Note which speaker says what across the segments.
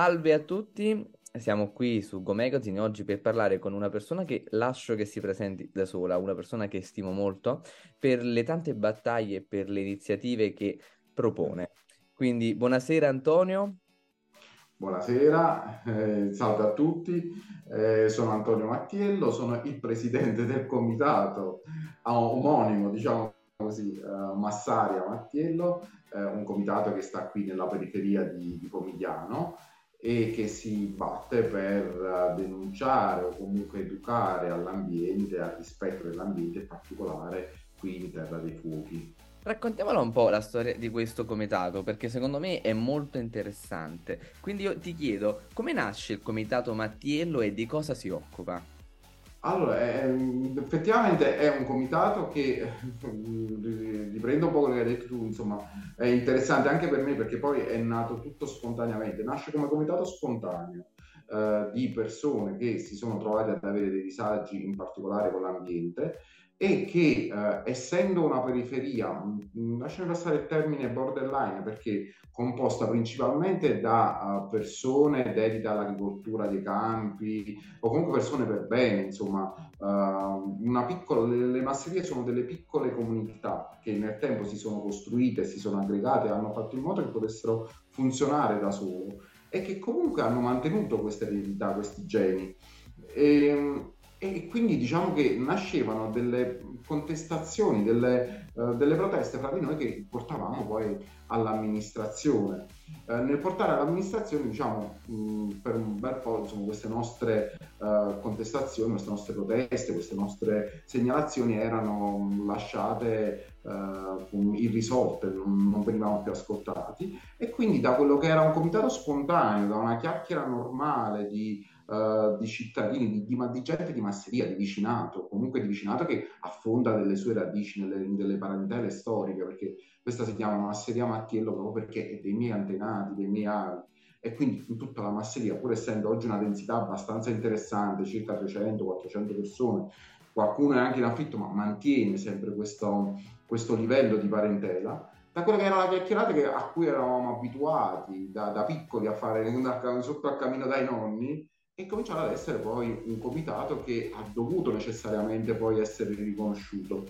Speaker 1: Salve a tutti, siamo qui su Go Magazine oggi per parlare con una persona che lascio che si presenti da sola, una persona che stimo molto per le tante battaglie e per le iniziative che propone. Quindi buonasera Antonio.
Speaker 2: Buonasera, eh, salve a tutti, eh, sono Antonio Mattiello, sono il presidente del comitato omonimo, diciamo così, eh, Massaria Mattiello, eh, un comitato che sta qui nella periferia di, di Pomigliano e che si batte per eh, denunciare o comunque educare all'ambiente, al rispetto dell'ambiente, in particolare qui in Terra dei Fuochi.
Speaker 1: Raccontiamola un po' la storia di questo comitato, perché secondo me è molto interessante. Quindi io ti chiedo, come nasce il comitato Mattiello e di cosa si occupa?
Speaker 2: Allora, è, effettivamente è un comitato che, riprendo un po' quello che hai detto tu, insomma, è interessante anche per me perché poi è nato tutto spontaneamente, nasce come comitato spontaneo eh, di persone che si sono trovate ad avere dei disagi, in particolare con l'ambiente, e che eh, essendo una periferia, lasciami passare il termine borderline perché composta principalmente da uh, persone dedite all'agricoltura dei campi o comunque persone per bene, insomma, uh, una piccola, le, le, masserie sono delle piccole comunità che nel tempo si sono costruite, si sono aggregate hanno fatto in modo che potessero funzionare da solo e che comunque hanno mantenuto queste eredità, questi geni. E, ehm, e quindi diciamo che nascevano delle contestazioni, delle, uh, delle, proteste fra di noi che portavamo poi all'amministrazione. Uh, nel portare all'amministrazione, diciamo, mh, per un bel po' insomma, queste nostre uh, contestazioni, queste nostre proteste, queste nostre segnalazioni erano lasciate irrisolte, non, non venivano più ascoltati e quindi da quello che era un comitato spontaneo, da una chiacchiera normale di uh, di cittadini, di, di, di, gente di masseria, di vicinato, comunque di vicinato che affonda delle sue radici nelle, nelle parentele storiche, perché questa si chiama masseria Mattiello proprio perché è dei miei antenati, dei miei avi. E quindi in tutta la masseria, pur essendo oggi una densità abbastanza interessante, circa 300-400 persone, qualcuno è anche in affitto, ma mantiene sempre questo, questo livello di parentela da quella che era la chiacchierata che, a cui eravamo abituati da, da piccoli a fare sotto al cammino dai nonni, e cominciare ad essere poi un comitato che ha dovuto necessariamente poi essere riconosciuto.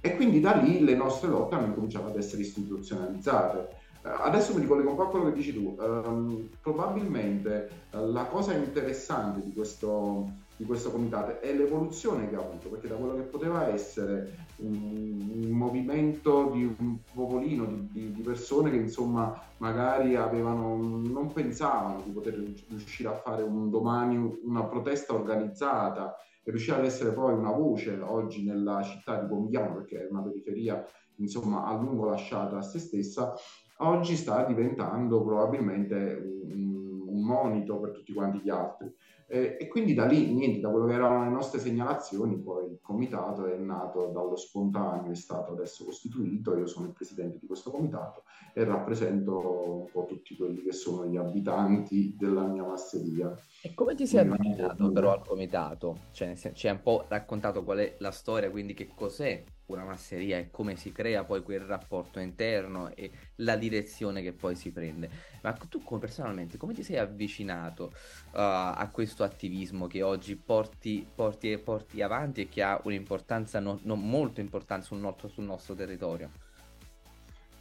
Speaker 2: E quindi da lì le nostre lotte hanno cominciato ad essere istituzionalizzate. Uh, adesso mi ricollego un po' a quello che dici tu. Uh, probabilmente uh, la cosa interessante di questo, di questo comitato è l'evoluzione che ha avuto, perché da quello che poteva essere un, un movimento di un popolino, di, di, di, persone che insomma magari avevano, non pensavano di poter riuscire a fare un domani una protesta organizzata e riuscire ad essere poi una voce oggi nella città di Pomigliano, perché è una periferia insomma a lungo lasciata a se stessa, oggi sta diventando probabilmente un, un monito per tutti quanti gli altri. Eh, e quindi da lì, niente, da quello che erano le nostre segnalazioni, poi il comitato è nato dallo spontaneo, è stato adesso costituito, io sono il presidente di questo comitato e rappresento un po' tutti quelli che sono gli abitanti della mia masseria.
Speaker 1: E come ti sei avvicinato però al comitato? Cioè, ci hai un po' raccontato qual è la storia, quindi che cos'è una masseria e come si crea poi quel rapporto interno e la direzione che poi si prende. Ma tu personalmente come ti sei avvicinato uh, a questo attivismo che oggi porti, porti, porti, avanti e che ha un'importanza non, non molto importante sul nostro, sul nostro territorio?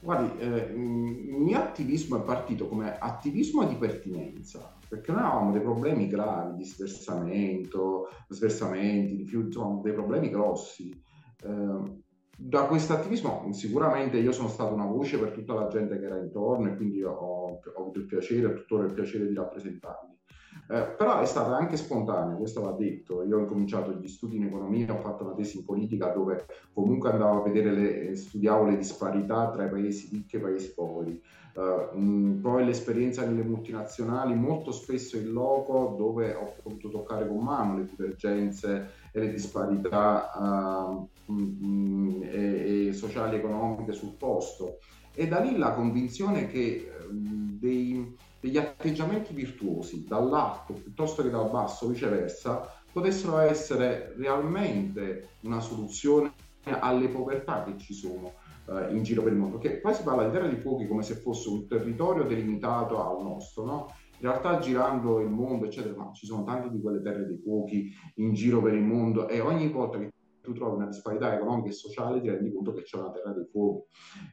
Speaker 2: Guardi, eh, il mio attivismo è partito come attivismo di pertinenza, perché noi avevamo dei problemi gravi di sversamento, sversamenti, di più, insomma, dei problemi grossi. Eh, da questo attivismo sicuramente io sono stato una voce per tutta la gente che era intorno e quindi ho, ho avuto il piacere tuttora il piacere di rappresentarli. Eh, però è stata anche spontanea, questo va detto. Io ho incominciato gli studi in economia, ho fatto una tesi in politica dove comunque andavo a vedere, le, studiavo le disparità tra i paesi ricchi e i paesi poveri. Uh, mh, poi l'esperienza nelle multinazionali, molto spesso in loco, dove ho potuto toccare con mano le divergenze e le disparità uh, e, e sociali e economiche sul posto. E da lì la convinzione che dei, degli atteggiamenti virtuosi dall'alto piuttosto che dal basso, viceversa, potessero essere realmente una soluzione alle povertà che ci sono eh, in giro per il mondo. Perché poi si parla di terra di fuochi come se fosse un territorio delimitato al nostro, no? In realtà girando il mondo, eccetera, ma ci sono tante di quelle terre dei fuochi in giro per il mondo e ogni volta che tu trovi una disparità economica e sociale ti rendi conto che c'è una terra dei fuochi.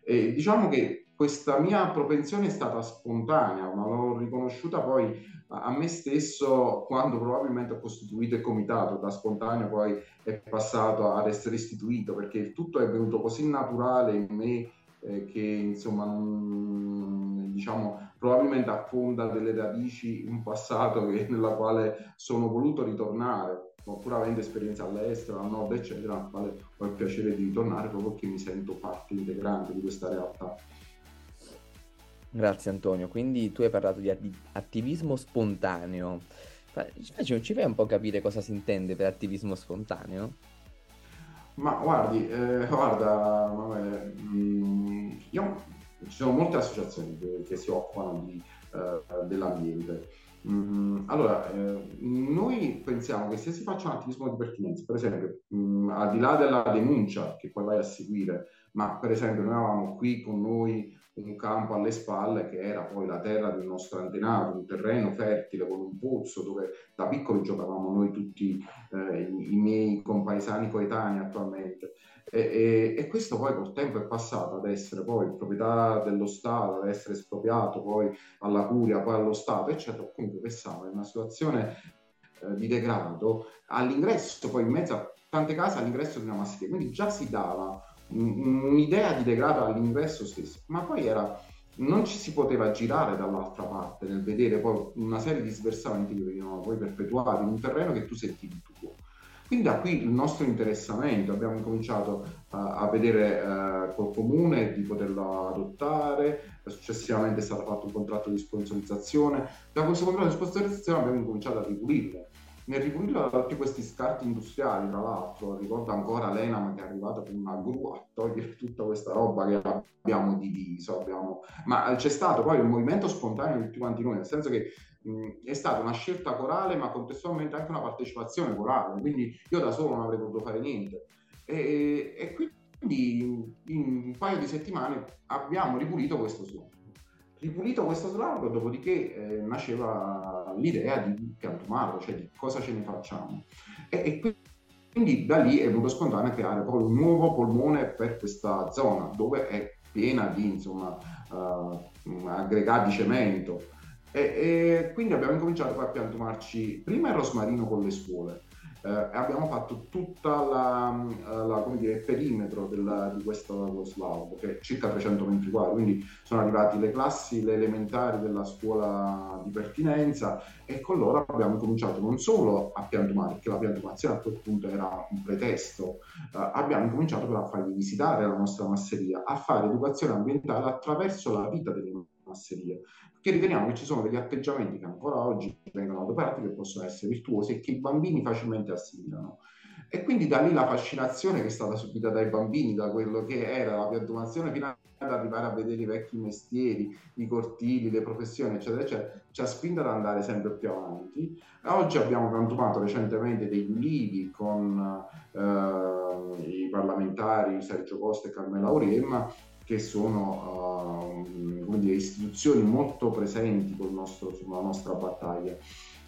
Speaker 2: E diciamo che questa mia propensione è stata spontanea, ma l'ho riconosciuta poi a me stesso quando probabilmente ho costituito il comitato, da spontaneo poi è passato ad essere istituito, perché tutto è venuto così naturale in me eh, che insomma diciamo probabilmente affonda delle radici un passato che, nella quale sono voluto ritornare pur avendo esperienza all'estero, al nord eccetera, al quale ho il piacere di ritornare proprio perché mi sento parte integrante di questa realtà.
Speaker 1: Grazie Antonio, quindi tu hai parlato di attivismo spontaneo. Ci fai un po' capire cosa si intende per attivismo spontaneo?
Speaker 2: Ma guardi, eh, guarda, vabbè, mm, io, ci sono molte associazioni che, che si occupano di, eh, dell'ambiente. Mm, allora, eh, noi pensiamo che se si faccia un attivismo di pertinenza, per esempio, mh, mm, al di là della denuncia che poi vai a seguire, ma per esempio noi avevamo qui con noi un campo alle spalle che era poi la terra del nostro antenato, un terreno fertile con un pozzo dove da piccoli giocavamo noi tutti, eh, i, i, miei compaesani coetanei attualmente. E, e, e, questo poi col tempo è passato ad essere poi proprietà dello Stato, ad essere espropriato poi alla curia, poi allo Stato, eccetera. Comunque pensavo in una situazione eh, di degrado all'ingresso, poi in mezzo a tante case all'ingresso di una masseria, quindi già si dava un'idea di degrado all'ingresso stesso, ma poi era, non ci si poteva girare dall'altra parte nel vedere poi una serie di sversamenti che venivano poi perpetuati in un terreno che tu sentivi tuo. Quindi da qui il nostro interessamento, abbiamo incominciato uh, a vedere uh, col comune di poterlo adottare, successivamente è stato fatto un contratto di sponsorizzazione, da questo contratto di sponsorizzazione abbiamo incominciato a ripulirlo nel ripulire tutti questi scarti industriali, tra l'altro, ricordo ancora l'Enam che è arrivata con una gru a togliere tutta questa roba che abbiamo diviso, abbiamo... ma c'è stato poi un movimento spontaneo di tutti quanti noi, nel senso che mh, è stata una scelta corale, ma contestualmente anche una partecipazione corale, quindi io da solo non avrei potuto fare niente. E, e quindi in un paio di settimane abbiamo ripulito questo suono ripulito questo slalom, dopodiché eh, nasceva l'idea di piantumarlo, cioè di cosa ce ne facciamo. E, e quindi da lì è venuto spontaneo creare poi un nuovo polmone per questa zona, dove è piena di insomma, uh, aggregati cemento. E, e, quindi abbiamo incominciato a piantumarci prima il rosmarino con le scuole, eh, abbiamo fatto tutto il perimetro della, di questo slaughter, che è circa 300 metri quadri, quindi sono arrivati le classi, le elementari della scuola di pertinenza e con loro abbiamo cominciato non solo a piantumare, perché la piantumazione a quel punto era un pretesto, eh, abbiamo cominciato però a fargli visitare la nostra masseria, a fare educazione ambientale attraverso la vita delle masserie, che riteniamo che ci sono degli atteggiamenti che ancora oggi vengono adoperati che possono essere virtuosi e che i bambini facilmente assimilano. E quindi da lì la fascinazione che è stata subita dai bambini, da quello che era la piantumazione, fino ad arrivare a vedere i vecchi mestieri, i cortili, le professioni, eccetera, eccetera, ci ha spinto ad andare sempre più avanti. Oggi abbiamo piantumato recentemente dei ulivi con eh, i parlamentari Sergio Costa e Carmela Auremma che sono uh, dire, istituzioni molto presenti nostro, sulla nostra battaglia.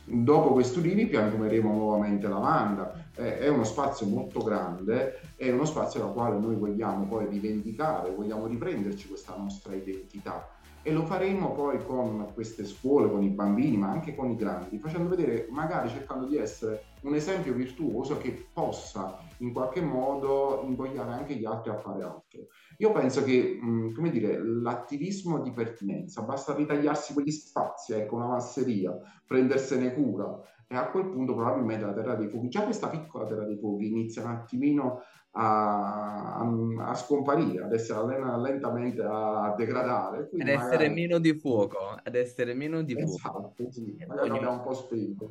Speaker 2: Dopo questi ulivi piantumeremo nuovamente lavanda, eh, è uno spazio molto grande, è uno spazio dal quale noi vogliamo poi rivendicare, vogliamo riprenderci questa nostra identità e lo faremo poi con queste scuole, con i bambini, ma anche con i grandi, facendo vedere, magari cercando di essere un esempio virtuoso che possa in qualche modo invogliare anche gli altri a fare altro. Io penso che, mh, come dire, l'attivismo di pertinenza, basta ritagliarsi quegli spazi, ecco, una masseria, prendersene cura e a quel punto probabilmente la terra dei fuochi, già questa piccola terra dei fuochi inizia un attimino a, a, a scomparire, ad essere lentamente a degradare.
Speaker 1: Ad essere magari... meno di fuoco, ad essere meno di fuoco.
Speaker 2: Esatto, sì, magari abbiamo un po' spento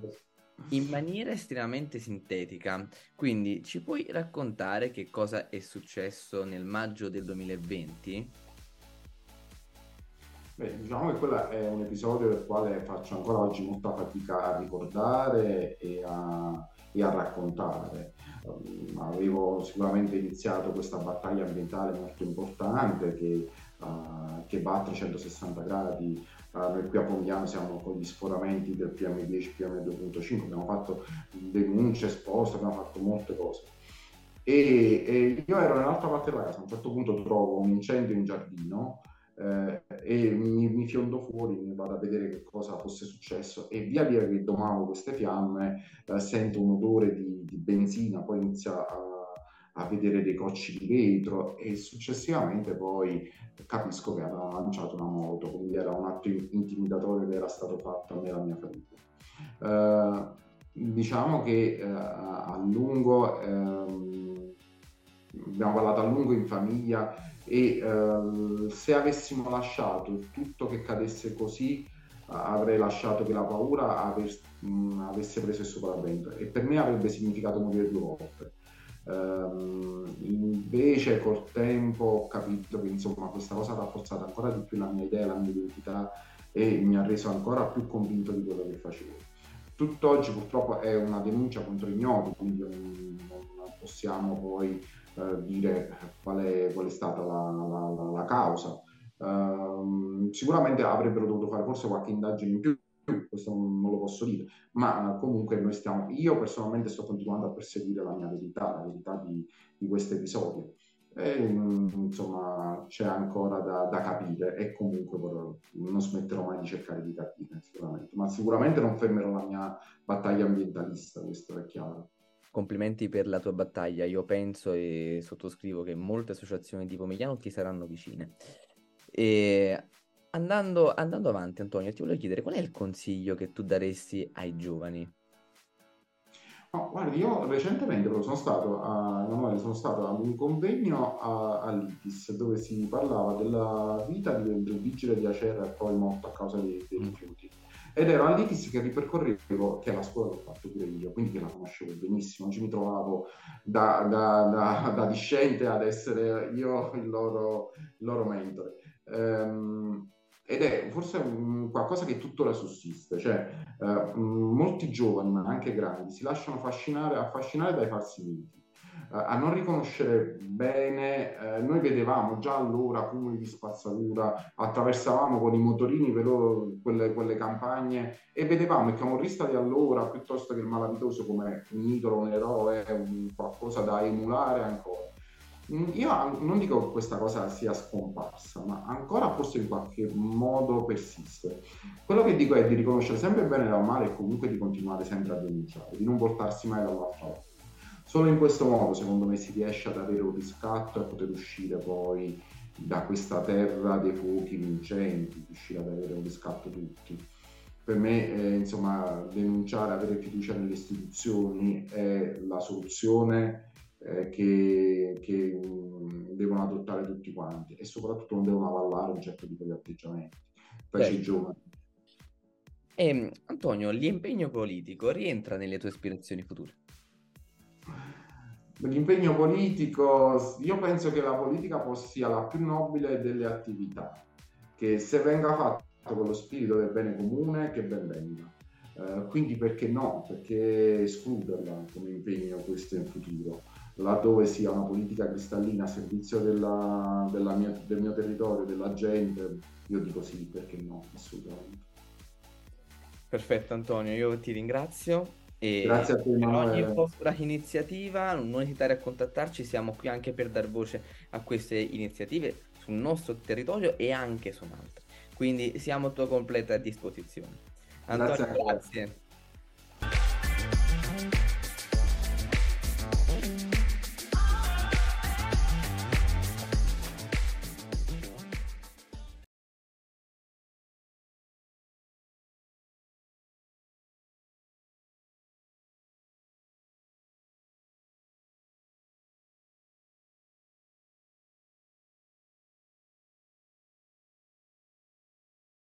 Speaker 1: in maniera estremamente sintetica. Quindi ci puoi raccontare che cosa è successo nel maggio del 2020?
Speaker 2: Beh, diciamo che quello è un episodio del quale faccio ancora oggi molta fatica a ricordare e a, e a raccontare. Um, avevo sicuramente iniziato questa battaglia ambientale molto importante che uh, che va a 360 gradi. Uh, noi qui a Pomigliano siamo con gli sforamenti del PM10, PM2.5, abbiamo fatto denunce esposte, abbiamo fatto molte cose. E, e, io ero nell'altra parte della casa, a un certo punto trovo un incendio in giardino eh, e mi, mi, fiondo fuori, mi vado a vedere che cosa fosse successo e via via che domavo queste fiamme eh, sento un odore di, di, benzina, poi inizia a, a, vedere dei cocci di vetro e successivamente poi capisco che aveva lanciato una moto, quindi era un atto intimidatorio che era stato fatto a me e alla mia famiglia. Eh, diciamo che eh, a lungo ehm, abbiamo parlato a lungo in famiglia e uh, se avessimo lasciato tutto che cadesse così avrei lasciato che la paura avesse, mh, avesse preso il sopravvento e per me avrebbe significato morire due volte. Uh, invece col tempo ho capito che insomma questa cosa ha rafforzato ancora di più la mia idea, la mia identità e mi ha reso ancora più convinto di quello che facevo. Tutt'oggi purtroppo è una denuncia contro ignoti, quindi non possiamo poi eh, dire qual è, qual è, stata la, la, la causa. Uh, sicuramente avrebbero dovuto fare forse qualche indagine in più, questo non, non lo posso dire, ma comunque noi stiamo, io personalmente sto continuando a perseguire la mia verità, la verità di, di questo episodio. E, um, insomma c'è ancora da, da, capire e comunque non smetterò mai di cercare di capire sicuramente, ma sicuramente non fermerò la mia battaglia ambientalista, questo è chiaro.
Speaker 1: Complimenti per la tua battaglia. Io penso e sottoscrivo che molte associazioni di Pomigliano ti saranno vicine. E andando, andando avanti, Antonio, ti volevo chiedere qual è il consiglio che tu daresti ai giovani?
Speaker 2: No, guardi, io recentemente sono stato, a, sono stato ad un convegno a, all'ITIS dove si parlava della vita del, del vigile di Acerra e poi morto a causa dei, dei mm. rifiuti ed ero all'ITIS che ripercorrevo, che la scuola l'ho fatto pure io, quindi che la conoscevo benissimo, oggi mi trovavo da, da, da, da discente ad essere io il loro, il loro mentore. Um, ed è forse qualcosa che tuttora sussiste, cioè uh, molti giovani, ma anche grandi, si lasciano affascinare, affascinare dai falsi miti a non riconoscere bene, eh, noi vedevamo già allora cumuli di spazzatura, attraversavamo con i motorini velo- quelle, quelle, campagne e vedevamo il camorrista di allora piuttosto che il malavitoso come un idolo, un eroe, un qualcosa da emulare ancora. Mm, io non dico che questa cosa sia scomparsa, ma ancora forse in qualche modo persiste. Quello che dico è di riconoscere sempre bene dal male e comunque di continuare sempre a denunciare, di non portarsi mai dall'altra parte. Solo in questo modo, secondo me, si riesce ad avere un riscatto e a poter uscire poi da questa terra dei fuochi vincenti, riuscire ad avere un riscatto tutti. Per me, eh, insomma, denunciare, avere fiducia nelle istituzioni è la soluzione eh, che, che um, devono adottare tutti quanti e soprattutto non devono avallare un certo tipo di atteggiamenti, specie i giovani.
Speaker 1: E, ehm, Antonio, l'impegno politico rientra nelle tue aspirazioni future?
Speaker 2: L'impegno politico, io penso che la politica sia la più nobile delle attività, che se venga fatta con lo spirito del bene comune, che ben venga. Uh, quindi perché no? Perché escluderla come impegno questo in futuro, laddove sia una politica cristallina a servizio della, della mia, del mio territorio, della gente, io dico sì, perché no, assolutamente.
Speaker 1: Perfetto Antonio, io ti ringrazio e
Speaker 2: Grazie a te,
Speaker 1: per ogni vostra iniziativa non esitare a contattarci, siamo qui anche per dar voce a queste iniziative sul nostro territorio e anche su altri. Quindi siamo a tua completa disposizione. Antonio, grazie. grazie.